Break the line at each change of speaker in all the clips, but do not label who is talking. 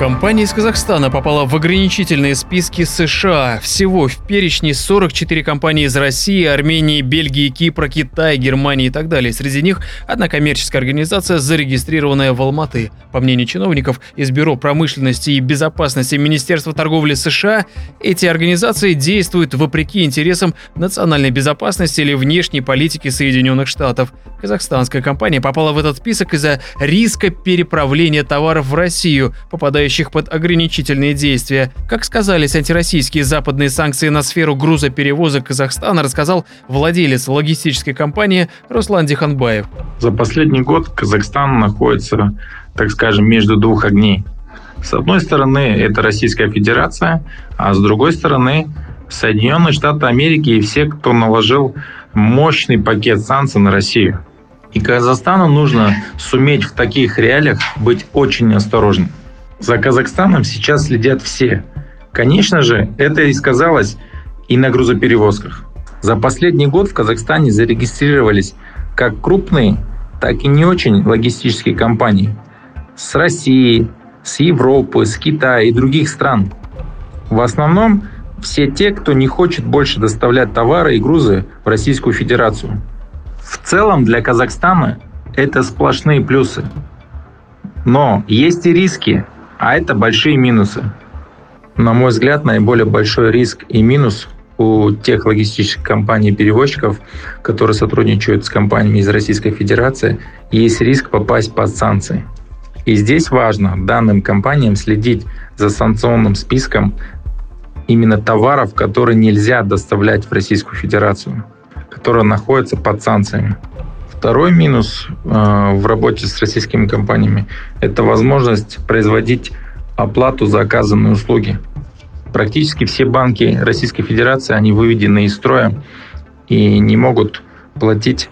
Компания из Казахстана попала в ограничительные списки США. Всего в перечне 44 компании из России, Армении, Бельгии, Кипра, Китая, Германии и так далее. Среди них одна коммерческая организация, зарегистрированная в Алматы. По мнению чиновников из Бюро промышленности и безопасности Министерства торговли США, эти организации действуют вопреки интересам национальной безопасности или внешней политики Соединенных Штатов. Казахстанская компания попала в этот список из-за риска переправления товаров в Россию, попадающих попадающих под ограничительные действия. Как сказались антироссийские западные санкции на сферу грузоперевозок Казахстана, рассказал владелец логистической компании Руслан Диханбаев.
За последний год Казахстан находится, так скажем, между двух огней. С одной стороны, это Российская Федерация, а с другой стороны, Соединенные Штаты Америки и все, кто наложил мощный пакет санкций на Россию. И Казахстану нужно суметь в таких реалиях быть очень осторожным. За Казахстаном сейчас следят все. Конечно же, это и сказалось и на грузоперевозках. За последний год в Казахстане зарегистрировались как крупные, так и не очень логистические компании с России, с Европы, с Китая и других стран. В основном все те, кто не хочет больше доставлять товары и грузы в Российскую Федерацию. В целом для Казахстана это сплошные плюсы. Но есть и риски, а это большие минусы. На мой взгляд, наиболее большой риск и минус у тех логистических компаний-перевозчиков, которые сотрудничают с компаниями из Российской Федерации, есть риск попасть под санкции. И здесь важно данным компаниям следить за санкционным списком именно товаров, которые нельзя доставлять в Российскую Федерацию, которые находятся под санкциями. Второй минус э, в работе с российскими компаниями – это возможность производить оплату за оказанные услуги. Практически все банки Российской Федерации, они выведены из строя и не могут платить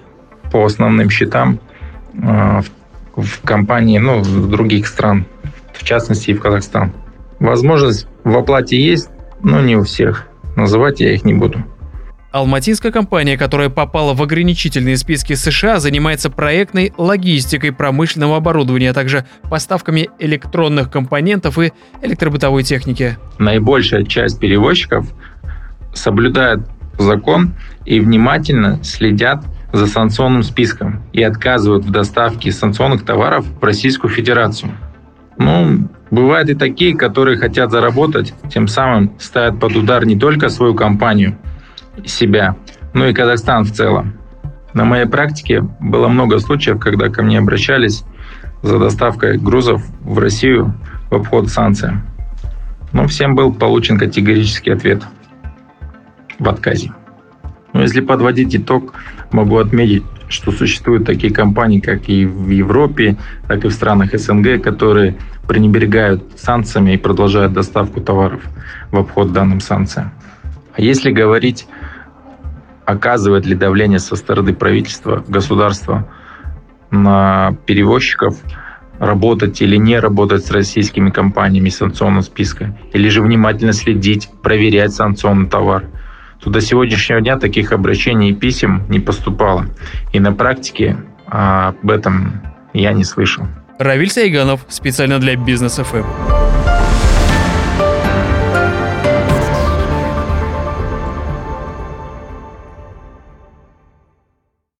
по основным счетам э, в компании, ну, в других стран, в частности и в Казахстан. Возможность в оплате есть, но не у всех. Называть я их не буду.
Алматинская компания, которая попала в ограничительные списки США, занимается проектной логистикой промышленного оборудования, а также поставками электронных компонентов и электробытовой техники.
Наибольшая часть перевозчиков соблюдает закон и внимательно следят за санкционным списком и отказывают в доставке санкционных товаров в Российскую Федерацию. Ну, бывают и такие, которые хотят заработать, тем самым ставят под удар не только свою компанию, себя, ну и Казахстан в целом. На моей практике было много случаев, когда ко мне обращались за доставкой грузов в Россию в обход санкциям. Но всем был получен категорический ответ в отказе. Но если подводить итог, могу отметить, что существуют такие компании, как и в Европе, так и в странах СНГ, которые пренебрегают санкциями и продолжают доставку товаров в обход данным санкциям. А если говорить оказывает ли давление со стороны правительства, государства на перевозчиков работать или не работать с российскими компаниями санкционного списка, или же внимательно следить, проверять санкционный товар. То до сегодняшнего дня таких обращений и писем не поступало. И на практике а, об этом я не слышал.
Равиль Сайганов, специально для Бизнес ФМ.